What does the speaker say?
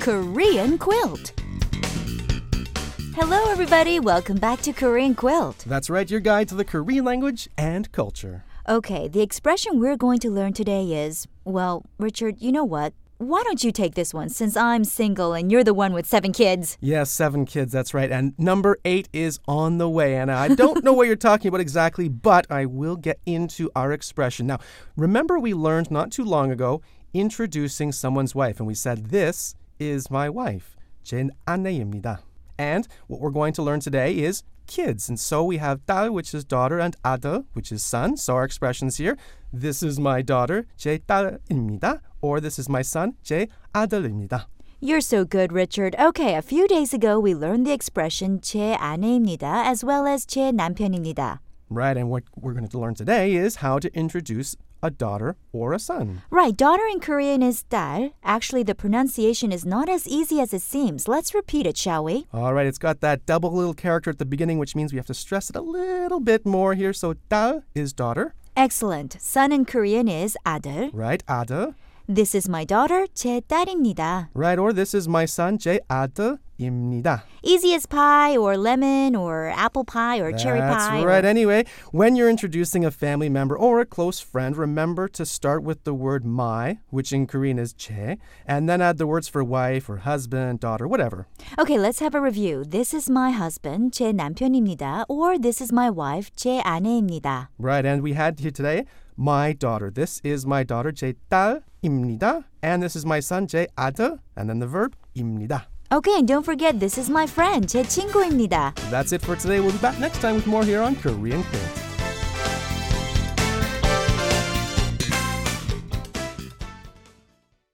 Korean quilt. Hello, everybody. Welcome back to Korean Quilt. That's right, your guide to the Korean language and culture. Okay, the expression we're going to learn today is well, Richard, you know what? Why don't you take this one since I'm single and you're the one with seven kids? Yes, seven kids, that's right. And number eight is on the way. And I don't know what you're talking about exactly, but I will get into our expression. Now, remember we learned not too long ago introducing someone's wife, and we said, This is my wife. 제 아내입니다. And what we're going to learn today is kids. And so we have 딸, which is daughter, and 아들, which is son. So our expressions here, this is my daughter, 제 딸입니다. Or this is my son, 제 아들입니다. You're so good, Richard. Okay, a few days ago we learned the expression 제 아내입니다 as well as 제 남편입니다. Right, and what we're going to learn today is how to introduce a daughter or a son. Right, daughter in Korean is 딸. Actually, the pronunciation is not as easy as it seems. Let's repeat it, shall we? All right, it's got that double little character at the beginning, which means we have to stress it a little bit more here. So, 딸 is daughter, Excellent. Son in Korean is 아들. right? 아들, This is my daughter, 제 딸입니다. right? Or this is my son, 제 아들입니다. Easy as pie or lemon or apple pie or cherry That's pie. or- right. Anyway, when you're introducing a family member or a close friend, remember to start with the word my, which in Korean is 제, and then add the words for wife or husband, daughter, whatever. Okay, let's have a review. This is my husband, 제 남편입니다. Or this is my wife, 제 아내입니다. Right, and we had here today my daughter. This is my daughter, 제 딸입니다. And this is my son, 제 아들, and then the verb 입니다. Okay, and don't forget, this is my friend, 제 친구입니다. That's it for today. We'll be back next time with more here on Korean Quilt.